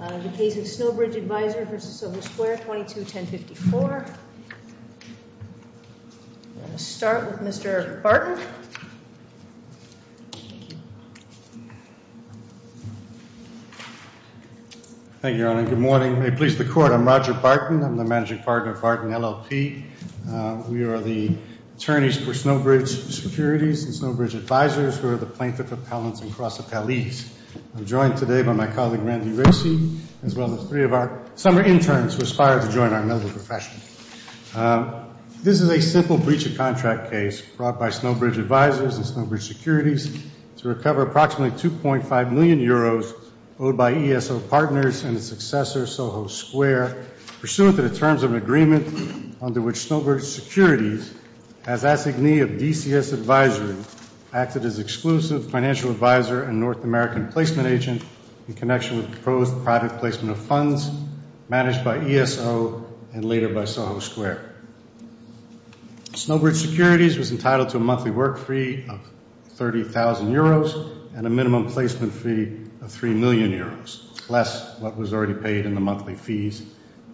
order. The case of Snowbridge Advisors v. Soho Square, 22-1054. I'm going to start with Mr. Barton. Thank you. Thank you, Your Honor. Good morning. May it please the Court, I'm Roger Barton. I'm the managing partner of Barton LLP. Uh, we are the attorneys for Snowbridge Securities and Snowbridge Advisors, who are the plaintiff appellants and cross-appellees. I'm joined today by my colleague, Randy Racy, as well as three of our summer interns who aspire to join our noble profession. Um, this is a simple breach of contract case brought by Snowbridge Advisors and Snowbridge Securities to recover approximately 2.5 million euros owed by ESO partners and its successor, Soho Square, pursuant to the terms of an agreement under which Snowbridge Securities, as assignee of DCS Advisory, acted as exclusive financial advisor and North American placement agent in connection with proposed private placement of funds managed by ESO and later by Soho Square. Snowbridge Securities was entitled to a monthly work fee of 30,000 euros and a minimum placement fee of 3 million euros, less what was already paid in the monthly fees,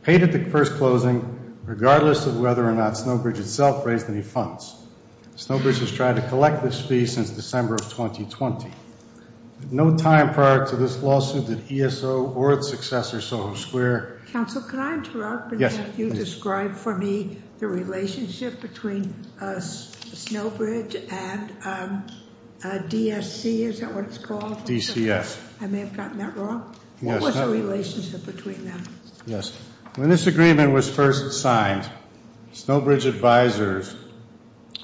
paid at the first closing, regardless of whether or not Snowbridge itself raised any funds. Snowbridge has tried to collect this fee since December of 2020. At no time prior to this lawsuit did ESO or its successor, Soho Square... Counsel, can I interrupt? And have you describe for me the relationship between uh, Snowbridge and um, uh, DSC, is that what it's called? DCS. I may have gotten that wrong. What was the relationship between them? Yes. When this agreement was first signed, Snowbridge Advisors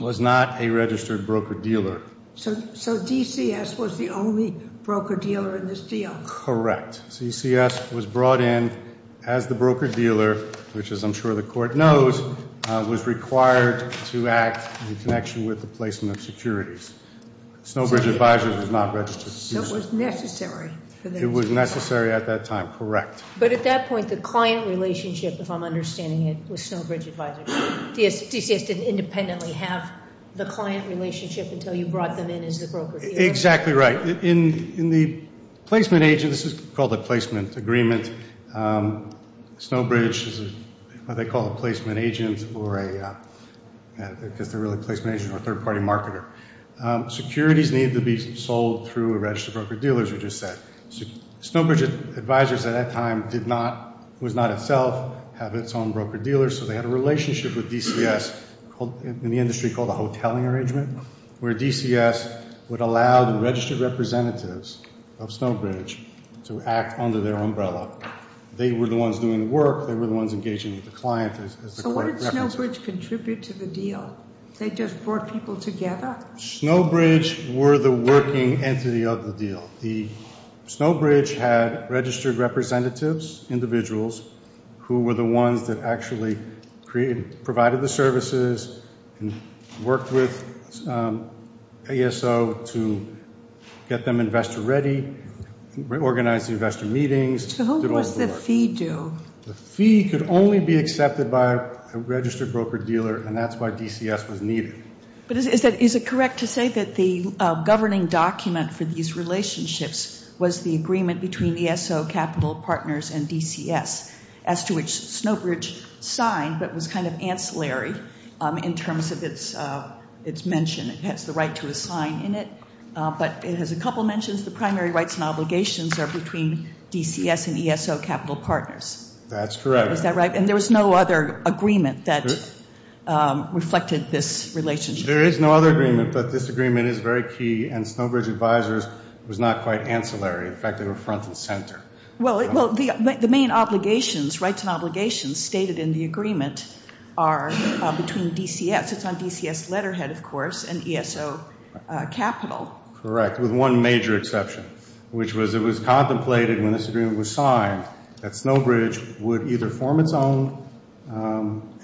was not a registered broker-dealer. So DCS was the only broker-dealer in this deal? Correct. DCS was brought in as the broker-dealer, which, as I'm sure the Court knows, uh, was required to act in connection with the placement of securities. Snowbridge Advisors was not registered. So it was necessary for them to... It was necessary at that time, correct. But at that point, the client relationship, if I'm understanding it, was Snowbridge Advisors. DCS didn't independently have the client relationship until you brought them in as the broker-dealer? Exactly right. In the placement agent, this is called a placement agreement. Um, Snowbridge is what they call a placement agent or a, uh, because they're really a placement agent or a third-party marketer. Um, securities need to be sold through a registered broker-dealer, as you just said. Snowbridge Advisors at that time did not, was not itself, have its own broker-dealer, so they had a relationship with DCS in the industry called a hoteling arrangement, where DCS would allow the registered representatives of Snowbridge to act under their umbrella. They were the ones doing the work. They were the ones engaging with the client, as the Court referenced. So what did Snowbridge contribute to the deal? They just brought people together? Snowbridge were the working entity of the deal. Snowbridge had registered representatives, individuals, who were the ones that actually provided the services and worked with um, ESO to get them investor-ready, organize the investor meetings. So who was the fee due? The fee could only be accepted by a registered broker-dealer, and that's why DCS was needed. But is it correct to say that the uh, governing document for these relationships was the agreement between ESO Capital Partners and DCS, as to which Snowbridge signed, but was kind of ancillary um, in terms of uh, its mention? It has the right to assign in it, uh, but it has a couple mentions. The primary rights and obligations are between DCS and ESO Capital Partners. That's correct. Is that right? And there was no other agreement that um, reflected this relationship? There is no other agreement, but this agreement is very key, and Snowbridge Advisors was not quite ancillary. In fact, they were front and center. Well, the main obligations, rights and obligations stated in the agreement are uh, between DCS. It's on DCS letterhead, of course, and ESO uh, Capital. Correct, with one major exception, which was it was contemplated when this agreement was signed that Snowbridge would either form its own um,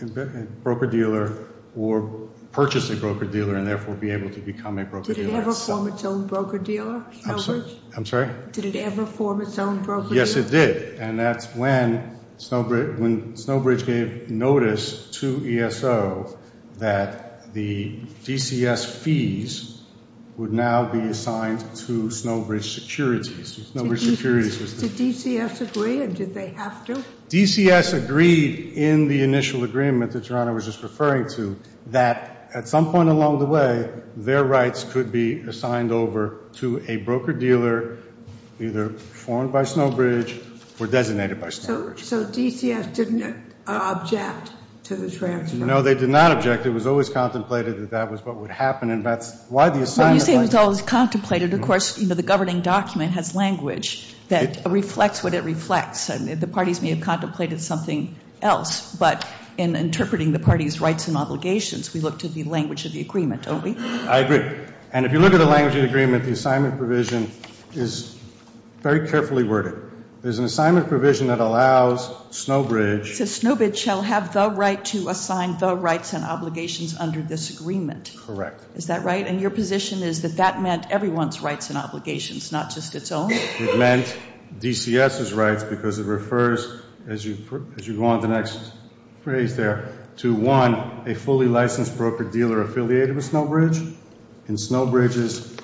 broker-dealer or purchase a broker-dealer and therefore be able to become a broker-dealer. Did it ever form its own broker-dealer, Snowbridge? I'm sorry? Did it ever form its own broker-dealer? Yes, it did, and that's when Snowbridge gave notice to ESO that the DCS fees would now be assigned to Snowbridge Securities. Snowbridge Securities was the... Did DCS agree, and did they have to? DCS agreed in the initial agreement that Your Honor was just referring to that at some point along the way, their rights could be assigned over to a broker-dealer either formed by Snowbridge or designated by Snowbridge. So DCS didn't object to the transfer? No, they did not object. It was always contemplated that that was what would happen, and that's why the assignment... When you say it was always contemplated, of course, you know, the governing document has language that reflects what it reflects. And the parties may have contemplated something else, but in interpreting the parties' rights and obligations, we look to the language of the agreement, don't we? I agree. And if you look at the language of the agreement, the assignment provision is very carefully worded. There's an assignment provision that allows Snowbridge... It says Snowbridge shall have the right to assign the rights and obligations under this agreement. Correct. Is that right? And your position is that that meant everyone's rights and obligations, not just its own? It meant DCS's rights because it refers, as you go on to the next phrase there, to one, a fully licensed broker-dealer affiliated with Snowbridge in Snowbridge's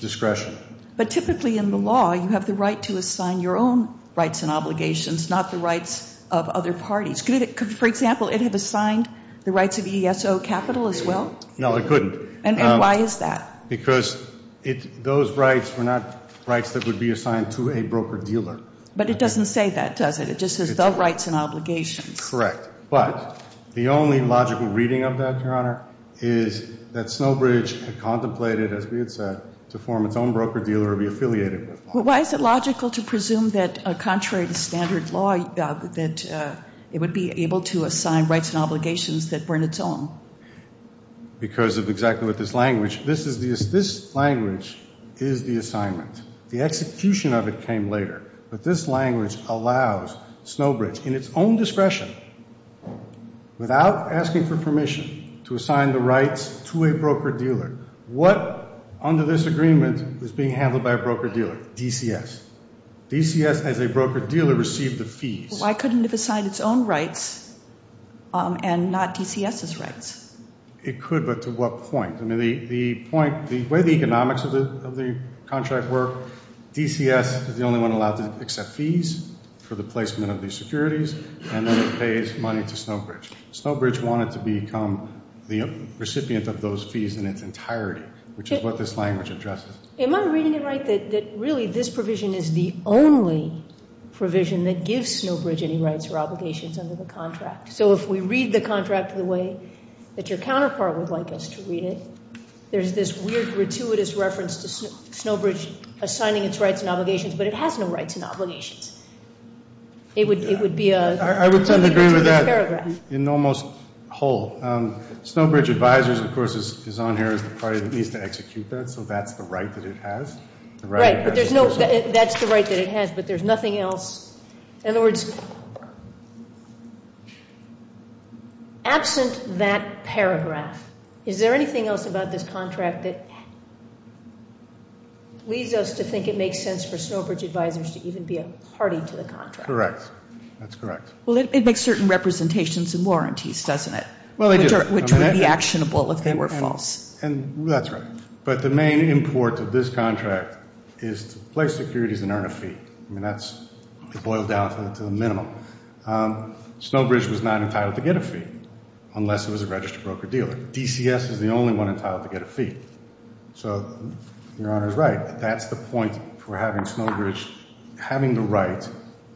discretion. But typically in the law, you have the right to assign your own rights and obligations, not the rights of other parties. Could, it could, for example, it have assigned the rights of ESO Capital as well? No, it couldn't. And um, why is that? Because those rights were not rights that would be assigned to a broker-dealer. But it doesn't say that, does it? It just says the rights and obligations. Correct. But the only logical reading of that, Your Honor, is that Snowbridge had contemplated, as we had said, to form its own broker-dealer or be affiliated with one. Well, why is it logical to presume that, uh, contrary to standard law, uh, that uh, it would be able to assign rights and obligations that weren't its own? Because of exactly what this language, this language is the assignment. The execution of it came later. But this language allows Snowbridge, in its own discretion, without asking for permission, to assign the rights to a broker-dealer. What, under this agreement, was being handled by a broker-dealer? DCS. DCS, as a broker-dealer, received the fees. Why couldn't it have assigned its own rights um, and not DCS's rights? It could, but to what point? I mean, the point, the way the economics of the contract work, DCS is the only one allowed to accept fees for the placement of these securities, and then it pays money to Snowbridge. Snowbridge wanted to become the recipient of those fees in its entirety, which is what this language addresses. Am I reading it right, that really this provision is the only provision that gives Snowbridge any rights or obligations under the contract? So if we read the contract the way that your counterpart would like us to read it, there's this weird, gratuitous reference to Snowbridge assigning its rights and obligations, but it has no rights and obligations. It would be a... I would tend to agree with that in almost whole. Um, Snowbridge Advisors, of course, is on here as the party that needs to execute that, so that's the right that it has. Right, but there's no... That's the right that it has, but there's nothing else. In other words, absent that paragraph, is there anything else about this contract that leads us to think it makes sense for Snowbridge Advisors to even be a party to the contract? Correct. That's correct. Well, it makes certain representations and warranties, doesn't it? Well, they do. Which would be actionable if they were false. And that's right. But the main import of this contract is to place securities and earn a fee. I mean, that's boiled down to the minimum. Um, Snowbridge was not entitled to get a fee unless it was a registered broker-dealer. DCS is the only one entitled to get a fee. So Your Honor is right. That's the point for having Snowbridge having the right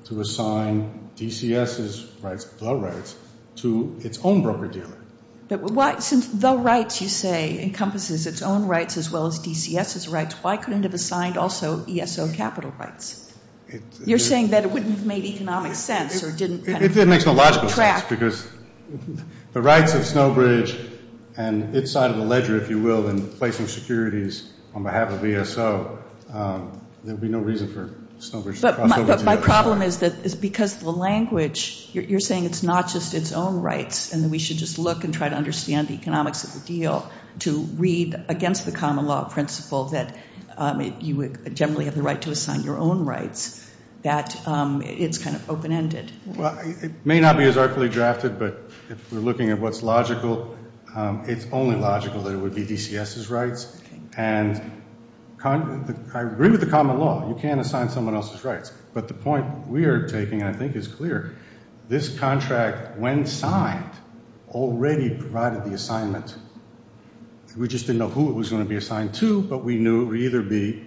to assign DCS's rights, the rights, to its own broker-dealer. But why, since the rights, you say, encompasses its own rights as well as DCS's rights, why couldn't it have assigned also ESO capital rights? You're saying that it wouldn't have made economic sense or didn't kind of track. It makes no logical sense because the rights of Snowbridge and its side of the ledger, if you will, in placing securities on behalf of ESO, um, there would be no reason for Snowbridge to cross over to the other side. But my problem is that because the language, you're saying it's not just its own rights and that we should just look and try to understand the economics of the deal to read against the common law principle that um, you would generally have the right to assign your own rights, that um, it's kind of open-ended. Well, it may not be as artfully drafted, but if we're looking at what's logical, Um, it's only logical that it would be DCS's rights. And I agree with the common law. You can't assign someone else's rights. But the point we are taking, I think, is clear. This contract, when signed, already provided the assignment. We just didn't know who it was going to be assigned to, but we knew it would either be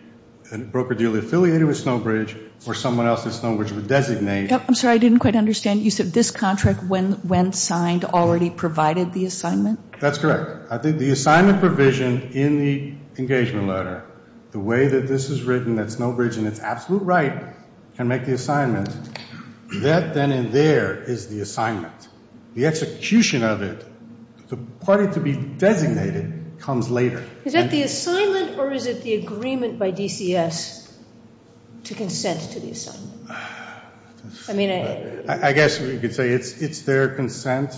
a broker-dealer affiliated with Snowbridge or someone else that Snowbridge would designate. I'm sorry, I didn't quite understand. You said this contract, when signed, already provided the assignment? That's correct. I think the assignment provision in the engagement letter, the way that this is written, that Snowbridge, in its absolute right, can make the assignment, that then and there is the assignment. The execution of it, the party to be designated, comes later. Is that the assignment or is it the agreement by DCS to consent to the assignment? I mean, I guess we could say it's their consent,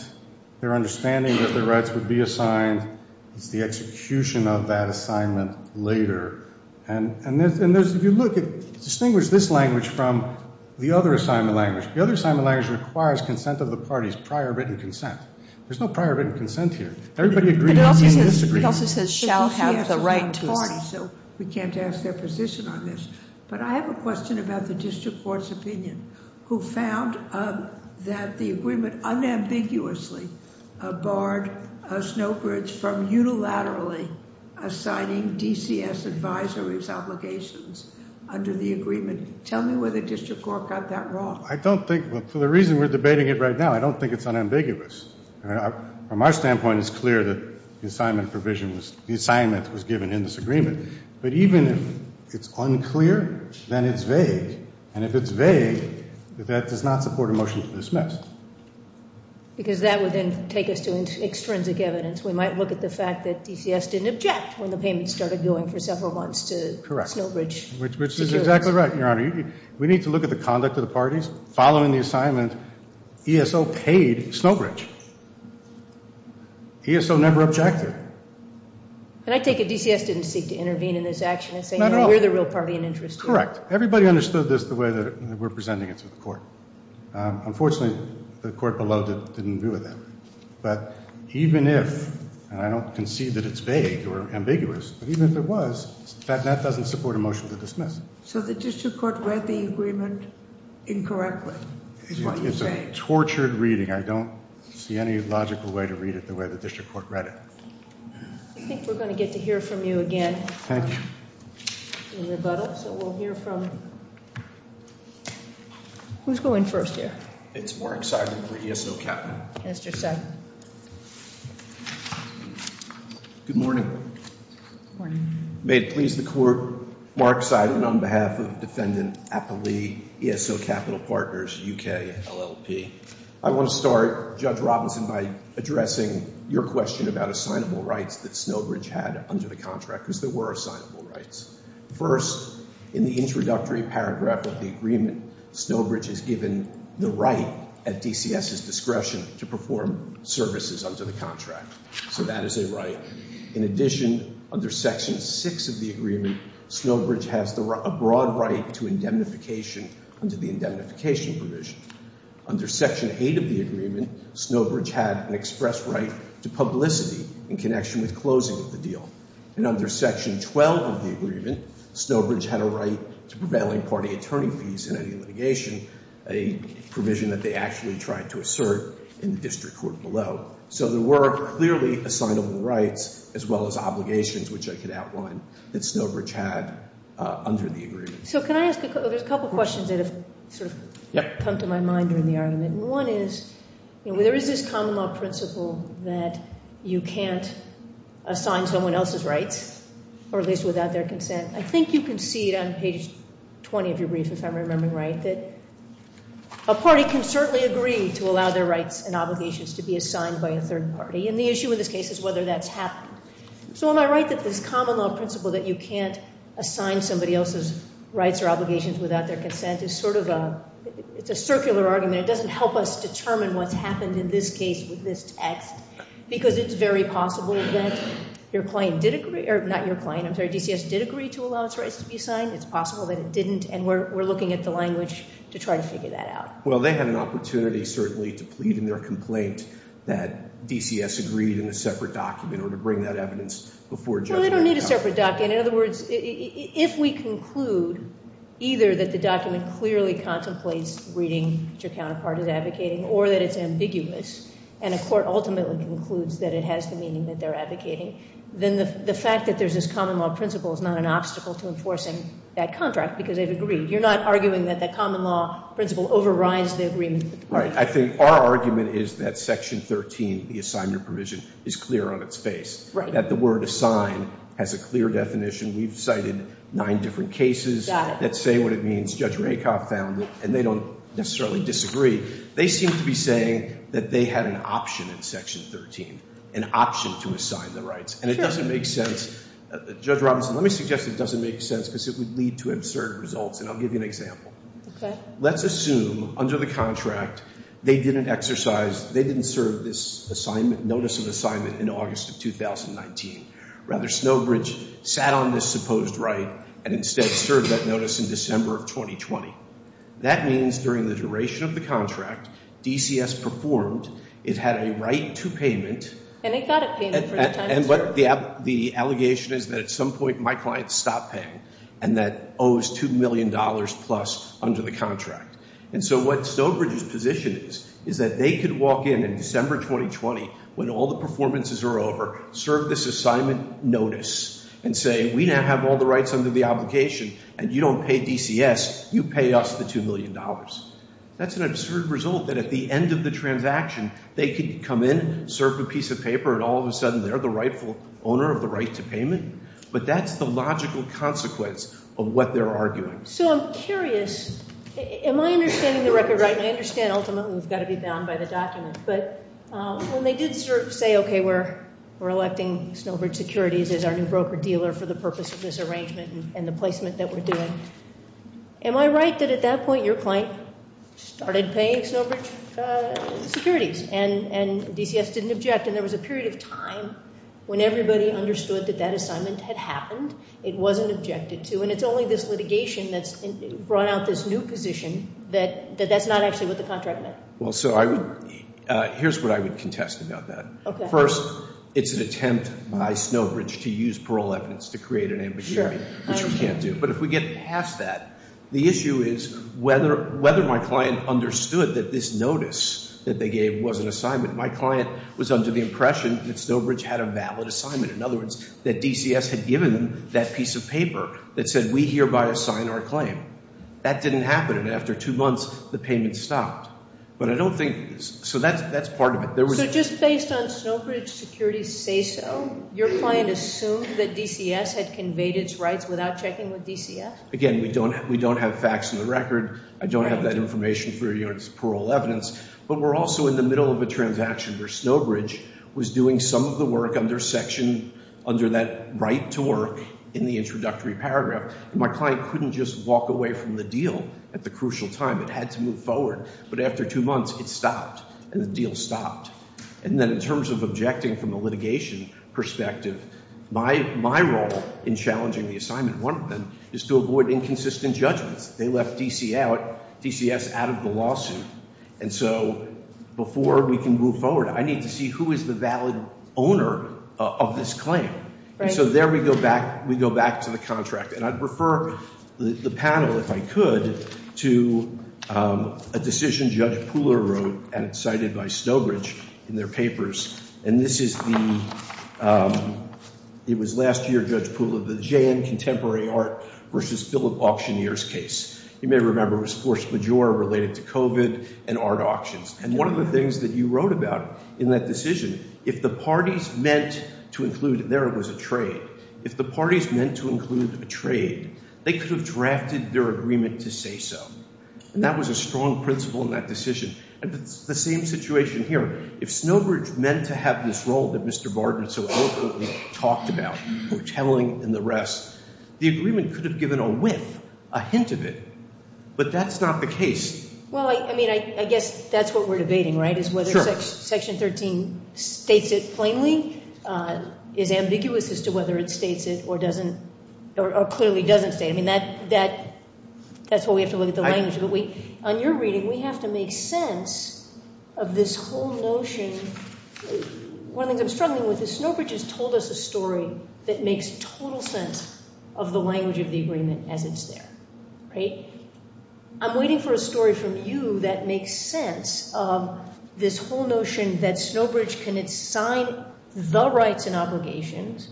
their understanding that the rights would be assigned. It's the execution of that assignment later. And and there's if you look at, distinguish this language from the other assignment language. The other assignment language requires consent of the parties, prior written consent. There's no prior written consent here. Everybody agrees in this. It also says shall have the right to assign. So we can't ask their position on this. But I have a question about the district court's opinion, who found uh, that the agreement unambiguously barred Snowbridge from unilaterally assigning DCS advisory's obligations under the agreement. Tell me where the district court got that wrong. I don't think, for the reason we're debating it right now, I don't think it's unambiguous. From our standpoint, it's clear that the assignment provision was, the assignment was given in this agreement. But even if it's unclear, then it's vague. And if it's vague, that does not support a motion to dismiss. Because that would then take us to extrinsic evidence. We might look at the fact that DCS didn't object when the payments started going for several months to Snowbridge. Correct. Which is exactly right, Your Honor. We need to look at the conduct of the parties. Following the assignment, ESO paid Snowbridge. ESO never objected. And I take it DCS didn't seek to intervene in this action and say, no, we're the real party in interest here. Correct. Everybody understood this the way that we're presenting it to the court. Um, unfortunately, the court below didn't do it that way. But even if, and I don't concede that it's vague or ambiguous, but even if it was, that doesn't support a motion to dismiss. So the district court read the agreement incorrectly, is what you're saying? It's a tortured reading. I don't see any logical way to read it the way the district court read it. I think we're going to get to hear from you again. Thank you. In rebuttal. So we'll hear from, who's going first here? It's more exciting for ESO Capital. Mr. Seidman. Good morning. Good morning. May it please the court, Mark Seidman on behalf of Defendant Appellee, ESO Capital Partners, UK, LLP. I want to start, Judge Robinson, by addressing your question about assignable rights that Snowbridge had under the contract, because there were assignable rights. First, in the introductory paragraph of the agreement, Snowbridge is given the right at DCS's discretion to perform services under the contract. So that is a right. In addition, under Section 6 of the agreement, Snowbridge has a broad right to indemnification under the indemnification provision. Under Section 8 of the agreement, Snowbridge had an express right to publicity in connection with closing of the deal. And under Section 12 of the agreement, Snowbridge had a right to prevailing party attorney fees in any litigation, a provision that they actually tried to assert in the district court below. So there were clearly assignable rights, as well as obligations, which I could outline, that Snowbridge had uh, under the agreement. So can I ask, there's a couple questions that have sort of come to my mind during the argument. One is, you know, there is this common law principle that you can't assign someone else's rights, or at least without their consent. I think you can see it on page 20 of your brief, if I'm remembering right, that a party can certainly agree to allow their rights and obligations to be assigned by a third party. And the issue in this case is whether that's happened. So am I right that this common law principle that you can't assign somebody else's rights or obligations without their consent is sort of a, it's a circular argument. It doesn't help us determine what's happened in this case with this text, because it's very possible that your client did agree, or not your client, I'm sorry, DCS did agree to allow its rights to be assigned. It's possible that it didn't, and we're looking at the language to try to figure that out. Well, they had an opportunity, certainly, to plead in their complaint that DCS agreed in a separate document or to bring that evidence before Rakoff. Well, they don't need a separate document. In other words, if we conclude either that the document clearly contemplates reading what your counterpart is advocating or that it's ambiguous and a court ultimately concludes that it has the meaning that they're advocating, then the fact that there's this common law principle is not an obstacle to enforcing that contract because they've agreed. You're not arguing that the common law principle overrides the agreement. Right. I think our argument is that Section 13, the assignment provision, is clear on its face. Right. That the word assign has a clear definition. We've cited nine different cases that say what it means. Judge Rakoff found it, and they don't necessarily disagree. They seem to be saying that they had an option in Section 13, an option to assign the rights. And it doesn't make sense. Judge Robinson, let me suggest it doesn't make sense because it would lead to absurd results, and I'll give you an example. Okay. Let's assume under the contract they didn't exercise, they didn't serve this assignment, notice of assignment in August of 2019. Rather, Snowbridge sat on this supposed right and instead served that notice in December of 2020. That means during the duration of the contract, DCS performed. It had a right to payment. And it got a payment for the time served. And the allegation is that at some point my client stopped paying and that owes $2 million plus under the contract. And so what Snowbridge's position is, is that they could walk in in December 2020 when all the performances are over, serve this assignment notice, and say we now have all the rights under the obligation and you don't pay DCS, you pay us the $2 million. That's an absurd result that at the end of the transaction they could come in, serve a piece of paper, and all of a sudden they're the rightful owner of the right to payment. But that's the logical consequence of what they're arguing. So I'm curious, am I understanding the record right? And I understand ultimately we've got to be bound by the document. But um, when they did say, okay, we're we're electing Snowbridge Securities as our new broker-dealer for the purpose of this arrangement and the placement that we're doing, am I right that at that point your client started paying Snowbridge uh, Securities and DCS didn't object and there was a period of time when everybody understood that that assignment had happened, it wasn't objected to, and it's only this litigation that's brought out this new position that that's not actually what the contract meant? Well, so I would, uh, here's what I would contest about that. Okay. First, it's an attempt by Snowbridge to use parol evidence to create an ambiguity, which we can't do. But if we get past that, the issue is whether whether my client understood that this notice that they gave was an assignment. My client was under the impression that Snowbridge had a valid assignment. In other words, that DCS had given them that piece of paper that said we hereby assign our claim. That didn't happen, and after two months the payment stopped. But I don't think, so that's that's part of it. So just based on Snowbridge Securities' say-so, your client assumed that DCS had conveyed its rights without checking with DCS? Again, we don't we don't have facts in the record. I don't have that information for you. It's parol evidence. But we're also in the middle of a transaction where Snowbridge was doing some of the work under section, under that right to work in the introductory paragraph. My client couldn't just walk away from the deal at the crucial time. It had to move forward. But after two months, it stopped, and the deal stopped. And then in terms of objecting from a litigation perspective, my role in challenging the assignment, one of them, is to avoid inconsistent judgments. They left DC out, DCS out of the lawsuit. And so before we can move forward, I need to see who is the valid owner uh, of this claim. And so there we go back we go back to the contract. And I'd refer the panel, if I could, to um, a decision Judge Pooler wrote, and it's cited by Snowbridge in their papers. And this is the, um, it was last year, Judge Pooler, the J.N. Contemporary Art versus Phillips Auctioneers case. You may remember it was force majeure related to COVID and art auctions. And one of the things that you wrote about in that decision, if the parties meant to include, there it was a trade, if the parties meant to include a trade, they could have drafted their agreement to say so. And that was a strong principle in that decision. And it's the same situation here. If Snowbridge meant to have this role that Mr. Barton so eloquently talked about, hoteling and the rest, the agreement could have given a whiff, a hint of it. But that's not the case. Well, I mean, I guess that's what we're debating, right, is whether Section 13 states it plainly, Uh, is ambiguous as to whether it states it or doesn't, or clearly doesn't state. I mean, that's why we have to look at the language. But on your reading, we have to make sense of this whole notion one of the things I'm struggling with is Snowbridge has told us a story that makes total sense of the language of the agreement as it's there, right? I'm waiting for a story from you that makes sense of this whole notion that Snowbridge can assign the rights and obligations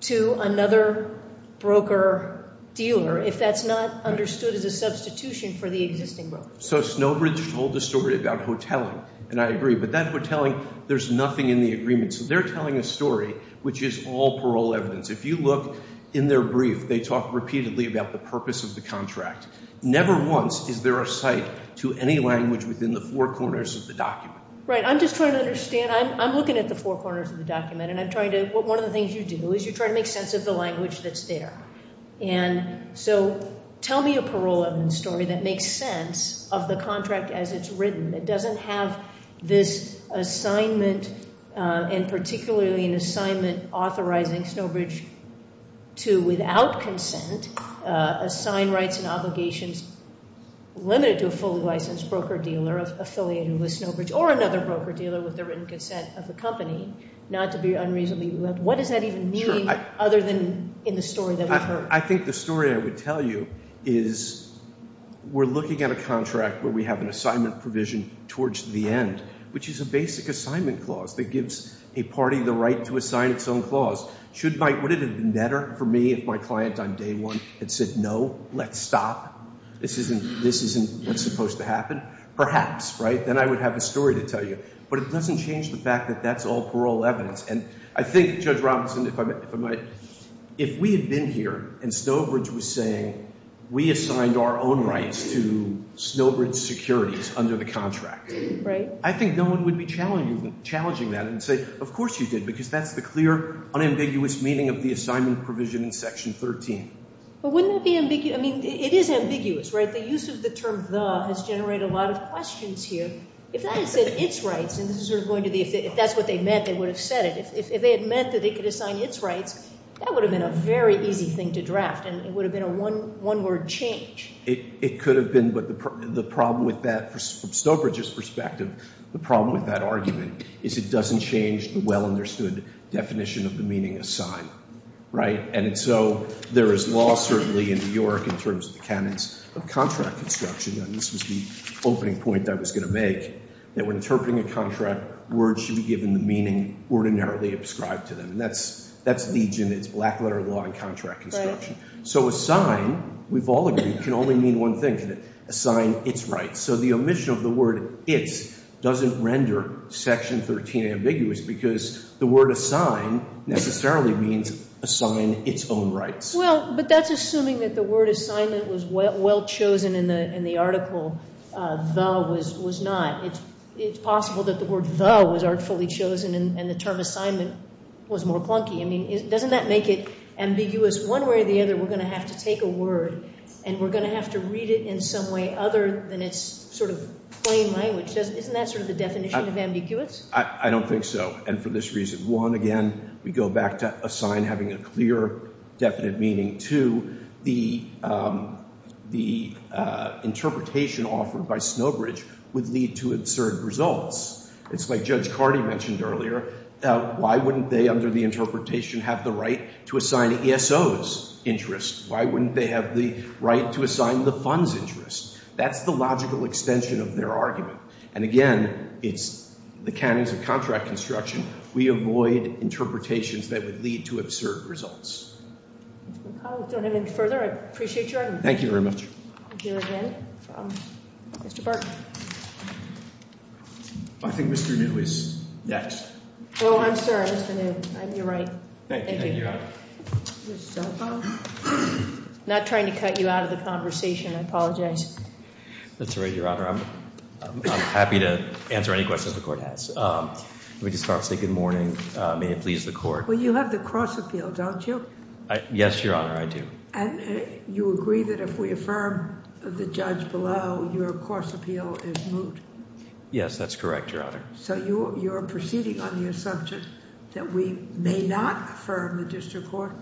to another broker-dealer if that's not understood as a substitution for the existing broker. So Snowbridge told the story about hoteling, and I agree. But that hoteling, there's nothing in the agreement. So they're telling a story which is all parol evidence. If you look in their brief, they talk repeatedly about the purpose of the contract. Never once is there a cite to any language within the four corners of the document. Right. I'm just trying to understand. I'm looking at the four corners of the document, and I'm trying to – one of the things you do is you try to make sense of the language that's there. And so tell me a parol evidence story that makes sense of the contract as it's written. It doesn't have this assignment, uh, and particularly an assignment authorizing Snowbridge to, without consent, uh, assign rights and obligations limited to a fully licensed broker-dealer affiliated with Snowbridge or another broker-dealer with the written consent of the company, not to be unreasonably – what does that even mean other than in the story that we've heard? I think the story I would tell you is we're looking at a contract where we have an assignment provision towards the end, which is a basic assignment clause that gives a party the right to assign its own clause. Should my – would it have been better for me if my client on day one had said, no, let's stop? This isn't this isn't what's supposed to happen? Perhaps, right? Then I would have a story to tell you. But it doesn't change the fact that that's all parol evidence. And I think, Judge Robinson, if I might, if we had been here and Snowbridge was saying we assigned our own rights to Snowbridge Securities under the contract, right? I think no one would be challenging that and say, of course you did, because that's the clear, unambiguous meaning of the assignment provision in Section 13. But wouldn't that be ambiguous? I mean, it is ambiguous, right? The use of the term the has generated a lot of questions here. If that had said its rights, and this is sort of going to the – if that's what they meant, they would have said it. If they had meant that they could assign its rights, that would have been a very easy thing to draft, and it would have been a one-word change. It could have been, but the problem with that, from Snowbridge's perspective, the problem with that argument is it doesn't change the well-understood definition of the meaning assign, right? And so there is law, certainly, in New York in terms of the canons of contract construction, and this was the opening point I was going to make, that when interpreting a contract, words should be given the meaning ordinarily ascribed to them. And that's legion. It's black-letter law in contract construction. So assign, we've all agreed, can only mean one thing, assign its rights. So the omission of the word its doesn't render Section 13 ambiguous because the word assign necessarily means assign its own rights. Well, but that's assuming that the word assignment was well chosen in the in the article. Uh, the was was not. It's possible that the word the was artfully chosen and the term assignment was more clunky. I mean, doesn't that make it ambiguous? One way or the other, we're going to have to take a word and we're going to have to read it in some way other than its sort of plain language. Isn't that sort of the definition of ambiguous? I don't think so, and for this reason. One, again, we go back to assign having a clear, definite meaning. Two, the um, uh, interpretation offered by Snowbridge would lead to absurd results. It's like Judge Carney mentioned earlier. Uh, why wouldn't they, under the interpretation, have the right to assign ESO's interest? Why wouldn't they have the right to assign the fund's interest? That's the logical extension of their argument. And again, it's the canons of contract construction. We avoid interpretations that would lead to absurd results. If my colleagues don't have anything further, I appreciate your argument. Thank you very much. We'll hear again from Mr. Barton. I think Mr. New is next. Oh, I'm sorry, Mr. New. You're right. Thank you. Thank you. Ms. Sopo? Not trying to cut you out of the conversation. I apologize. That's all right, Your Honor. I'm happy to answer any questions the Court has. Um, let me just start with saying good morning. Uh, may it please the Court. Well, you have the cross appeal, don't you? Yes, Your Honor, I do. And uh, you agree that if we affirm the judge below, your cross appeal is moot? Yes, that's correct, Your Honor. So you're proceeding on the assumption that we may not affirm the district court?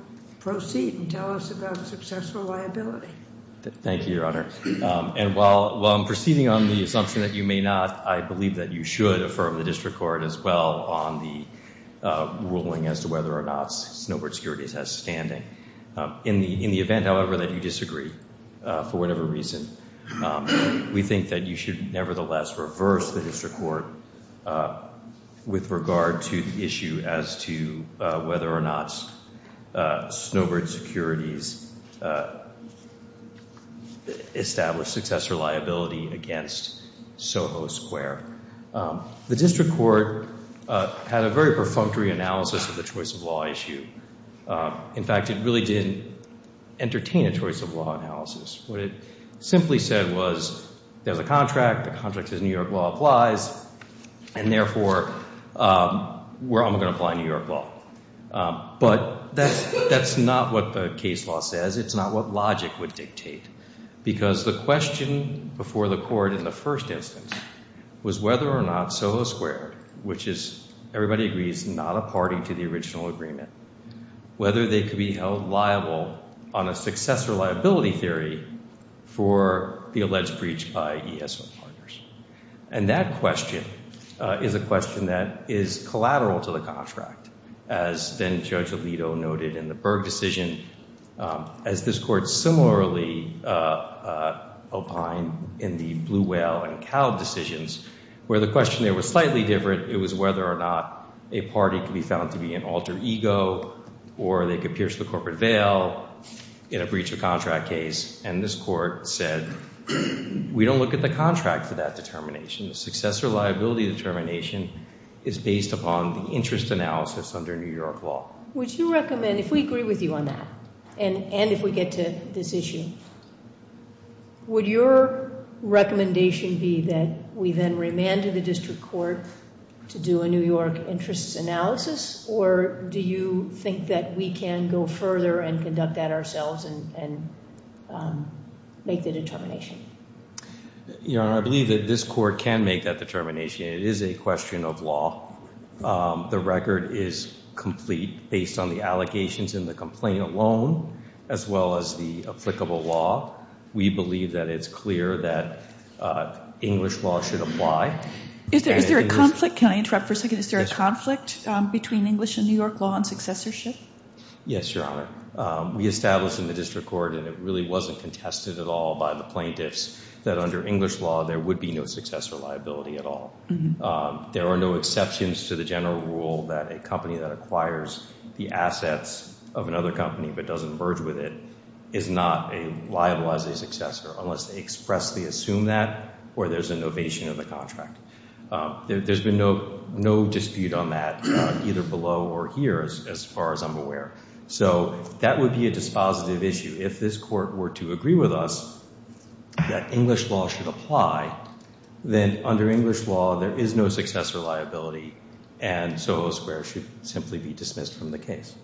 Proceed and tell us about successful liability. Thank you, Your Honor. Um, and while I'm proceeding on the assumption that you may not, I believe that you should affirm the district court as well on the uh, ruling as to whether or not Snowbridge Securities has standing. Um, in the event, however, that you disagree uh, for whatever reason, um, we think that you should nevertheless reverse the district court uh, with regard to the issue as to whether or not Snowbridge Securities established successor liability against Soho Square. Um, the district court uh, had a very perfunctory analysis of the choice of law issue. Um, in fact, it really didn't entertain a choice of law analysis. What it simply said was there's a contract, the contract says New York law applies, and therefore um we're I'm going to apply New York law. Um, but that's that's not what the case law says. It's not what logic would dictate. Because the question before the court in the first instance was whether or not Soho Square, which is, everybody agrees, not a party to the original agreement, whether they could be held liable on a successor liability theory for the alleged breach by ESO partners. And that question uh, is a question that is collateral to the contract, as then Judge Alito noted in the Berg decision, as this court similarly uh uh opined in the Blue Whale and Kalb decisions, where the question there was slightly different. It was whether or not a party could be found to be an alter ego, or they could pierce the corporate veil in a breach of contract case. And this court said, we don't look at the contract for that determination. The successor liability determination is based upon the interest analysis under New York law. Would you recommend, if we agree with you on that, and if we get to this issue, would your recommendation be that we then remand to the district court to do a New York interests analysis? Or do you think that we can go further and conduct that ourselves and um, make the determination? Your Honor, I believe that this court can make that determination. It is a question of law. Um, the record is complete based on the allegations in the complaint alone, as well as the applicable law. We believe that it's clear that uh, English law should apply. Is there a conflict? Can I interrupt for a second? Is there a conflict um, between English and New York law on successorship? Yes, Your Honor. Um, we established in the district court, and it really wasn't contested at all by the plaintiffs, that under English law there would be no successor liability at all. Mm-hmm. Um, there are no exceptions to the general rule that a company that acquires the assets of another company but doesn't merge with it is not a liable as a successor unless they expressly assume that or there's a novation of the contract. Um, there's been no no dispute on that uh, either below or here as far as I'm aware. So that would be a dispositive issue. If this court were to agree with us that English law should apply, then under English law there is no successor liability, and Soho Square should simply be dismissed from the case.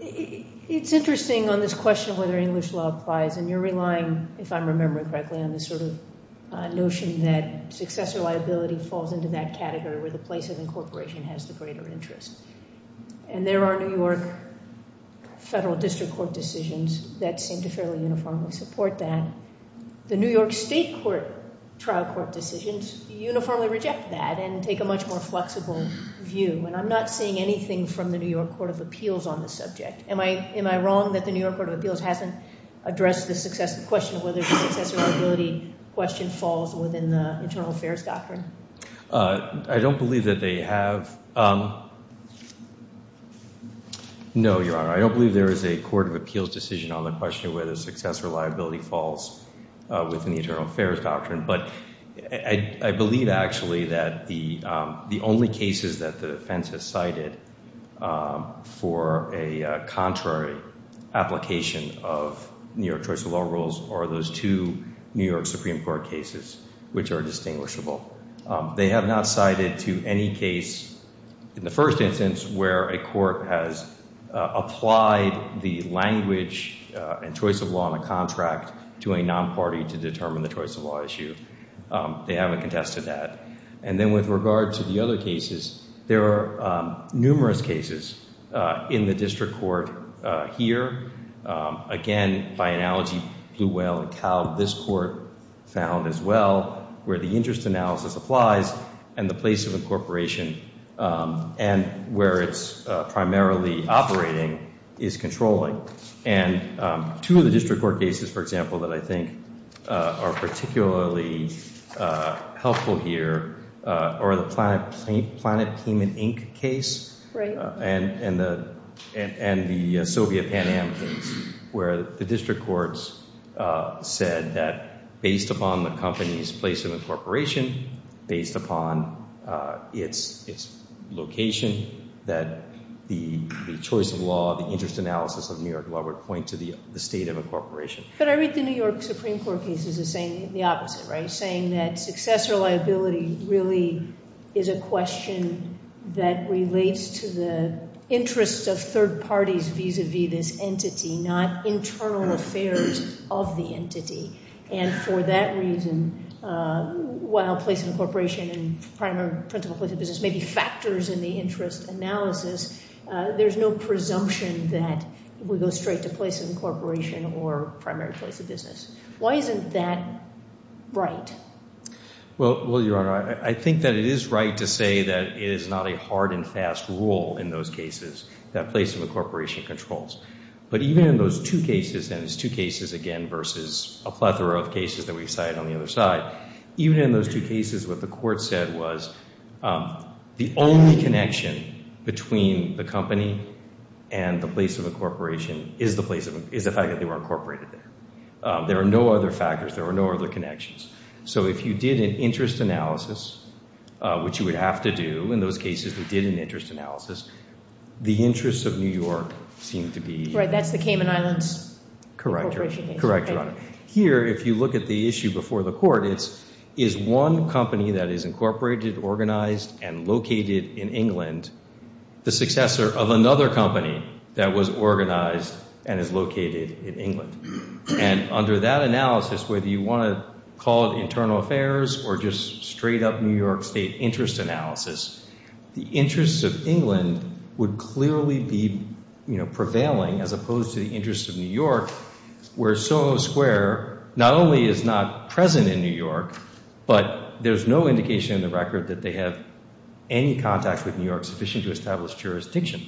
It's interesting on this question of whether English law applies, and you're relying, if I'm remembering correctly, on this sort of uh, notion that successor liability falls into that category where the place of incorporation has the greater interest. And there are New York federal district court decisions that seem to fairly uniformly support that. The New York state court trial court decisions uniformly reject that and take a much more flexible view. And I'm not seeing anything from the New York Court of Appeals on this subject. Am I wrong that the New York Court of Appeals hasn't addressed the question of whether the successor liability question falls within the internal affairs doctrine? Uh, I don't believe that they have. Um, no, Your Honor. I don't believe there is a court of appeals decision on the question of whether successor liability falls Uh, within the internal affairs doctrine. But I believe actually that um, the only cases that the defense has cited um, for a uh, contrary application of New York choice of law rules are those two New York Supreme Court cases, which are distinguishable. Um, they have not cited to any case in the first instance where a court has uh, applied the language and choice of law in a contract to a non-party to determine the choice of law issue. Um, they haven't contested that. And then with regard to the other cases, there are um, numerous cases uh, in the district court uh, here. Um, again, by analogy, Blue Whale and Kalb, this court found as well, where the interest analysis applies and the place of incorporation and where it's uh, primarily operating is controlling. And um, two of the district court cases, for example, that I think uh, are particularly uh, helpful here uh, are the Planet Planet Payment Inc. case and and the and the uh Soviet Pan Am case, where the district courts said that based upon the company's place of incorporation, based upon uh its its location, that the choice of law, the interest analysis of New York law would point to the state of incorporation. But I read the New York Supreme Court cases as saying the opposite, right? Saying that successor liability really is a question that relates to the interests of third parties vis-a-vis this entity, not internal affairs of the entity. And for that reason, uh, while place of incorporation and primary principal place of business may be factors in the interest analysis, Uh, there's no presumption that we go straight to place of incorporation or primary place of business. Why isn't that right? Well, Your Honor, I think that it is right to say that it is not a hard and fast rule in those cases that place of incorporation controls. But even in those two cases, and it's two cases again versus a plethora of cases that we've cited on the other side, even in those two cases what the court said was um, the only connection between the company and the place of incorporation is the place of is the fact that they were incorporated there. Um, there are no other factors. There are no other connections. So if you did an interest analysis, uh, which you would have to do, in those cases we did an interest analysis, the interests of New York seem to be... Right, that's the Cayman Islands incorporation case. Correct, Your Honor. Here, if you look at the issue before the court, it's is one company that is incorporated, organized, and located in England the successor of another company that was organized and is located in England. And under that analysis, whether you want to call it internal affairs or just straight up New York State interest analysis, the interests of England would clearly be you know prevailing as opposed to the interests of New York, where Soho Square not only is not present in New York, but there's no indication in the record that they have any contact with New York sufficient to establish jurisdiction.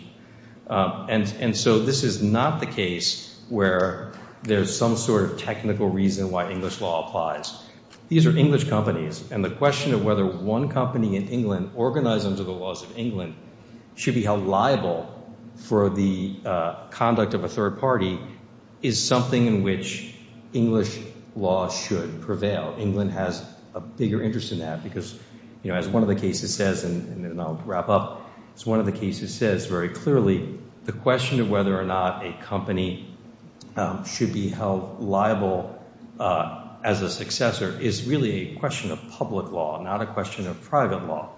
Um, and so this is not the case where there's some sort of technical reason why English law applies. These are English companies, and the question of whether one company in England organized under the laws of England should be held liable for the uh, conduct of a third party is something in which English law should prevail. England has a bigger interest in that because, as one of the cases says, and then I'll wrap up, as one of the cases says very clearly, the question of whether or not a company um, should be held liable uh, as a successor is really a question of public law, not a question of private law,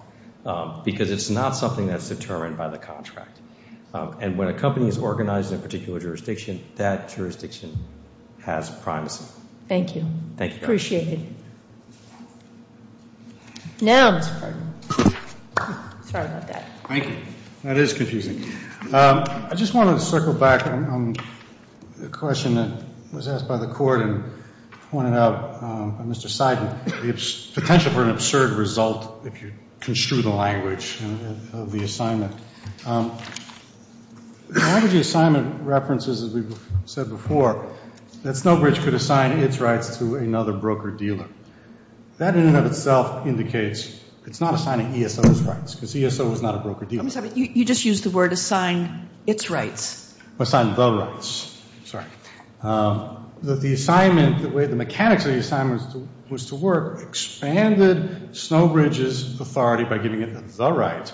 um, because it's not something that's determined by the contract. Um, and when a company is organized in a particular jurisdiction, that jurisdiction has primacy. Thank you. Thank you. Appreciate it. Now, Mr. Pardon. Sorry about that. Thank you. That is confusing. Um, I just wanted to circle back on a question that was asked by the court and pointed out um, by Mr. Seiden, the potential for an absurd result if you construe the language of the assignment. The language of the assignment references, as we've said before, that Snowbridge could assign its rights to another broker-dealer. That in and of itself indicates it's not assigning ESO's rights because ESO is not a broker-dealer. You just used the word assign its rights. Assign the rights. Sorry. Um, the assignment, the way the mechanics of the assignment was to work, expanded Snowbridge's authority by giving it the right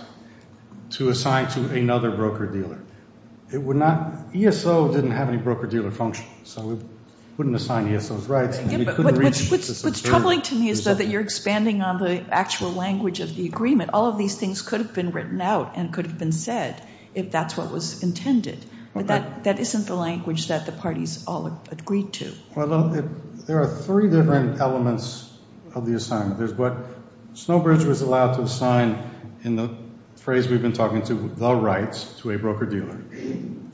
to assign to another broker-dealer. It would not, ESO didn't have any broker-dealer function, so it wouldn't assign ESO's rights. What's troubling to me is that you're expanding on the actual language of the agreement. All of these things could have been written out and could have been said if that's what was intended. But that isn't the language that the parties all agreed to. Well, there are three different elements of the assignment. There's what Snowbridge was allowed to assign in the phrase we've been talking to, the rights to a broker-dealer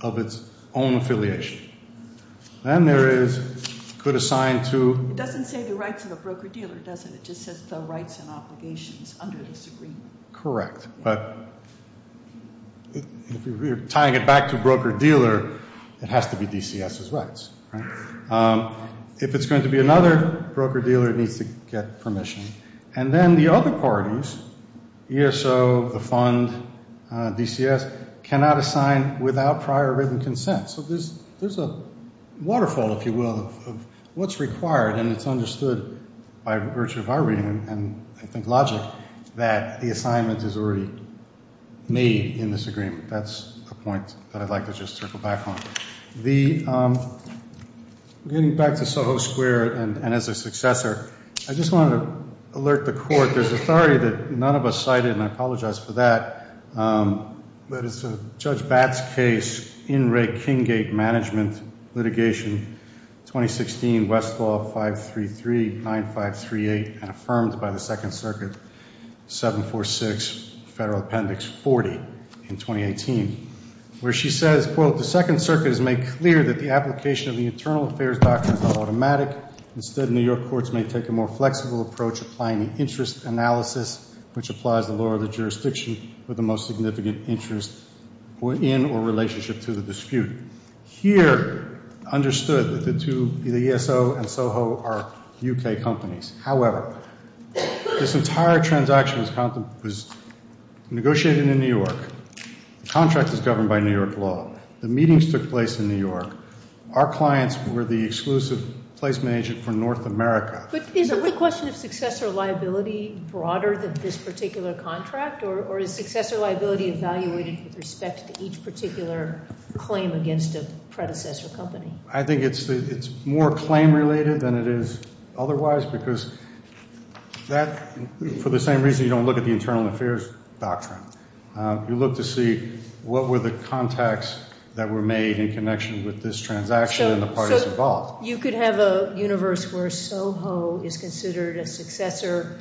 of its own affiliation. Then there is could assign to It doesn't say the rights of a broker-dealer, does it? It just says the rights and obligations under this agreement. Correct. But if you're tying it back to broker-dealer, it has to be DCS's rights, right? Um, if it's going to be another broker-dealer, it needs to get permission. And then the other parties, ESO, the fund, uh, DCS, cannot assign without prior written consent. So there's a waterfall, if you will, of what's required, and it's understood by virtue of our reading and I think logic that the assignment is already made in this agreement. That's a point that I'd like to just circle back on. The um getting back to Soho Square and as a successor, I just wanted to alert the Court. There's authority that none of us cited, and I apologize for that, but it's a Judge Batts' case, In Re Kingate Management Litigation, 2016, Westlaw 533-9538, and affirmed by the Second Circuit, 746, Federal Appendix 40 in 2018, where she says, quote, the Second Circuit has made clear that the application of the Internal Affairs Doctrine is not automatic. Instead, New York courts may take a more flexible approach, applying the interest analysis, which applies the law of the jurisdiction with the most significant interest in or relationship to the dispute. Here, understood that the two, the ESO and Soho, are U.K. companies. However, this entire transaction was negotiated in New York. The contract is governed by New York law. The meetings took place in New York. Our clients were the exclusive placement agent for North America. But isn't the question of successor liability broader than this particular contract, or is successor liability evaluated with respect to each particular claim against a predecessor company? I think it's more claim-related than it is otherwise, because that, for the same reason you don't look at the Internal Affairs Doctrine. Uh, you look to see what were the contacts that were made in connection with this transaction and the parties involved. So you could have a universe where Soho is considered a successor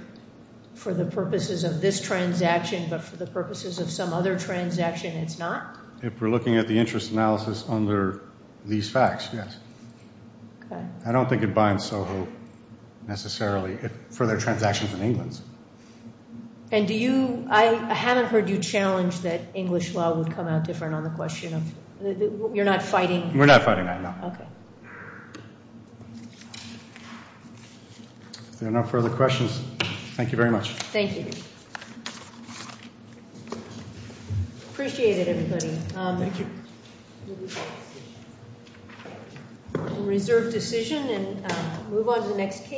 for the purposes of this transaction, but for the purposes of some other transaction it's not? If we're looking at the interest analysis under these facts, yes. Okay. I don't think it binds Soho necessarily for their transactions in England. And do you, I haven't heard you challenge that English law would come out different on the question of, you're not fighting? We're not fighting that, no. Okay. If there are no further questions, thank you very much. Thank you. Appreciate it, everybody. Um, thank you. Reserve decision and um, move on to the next case.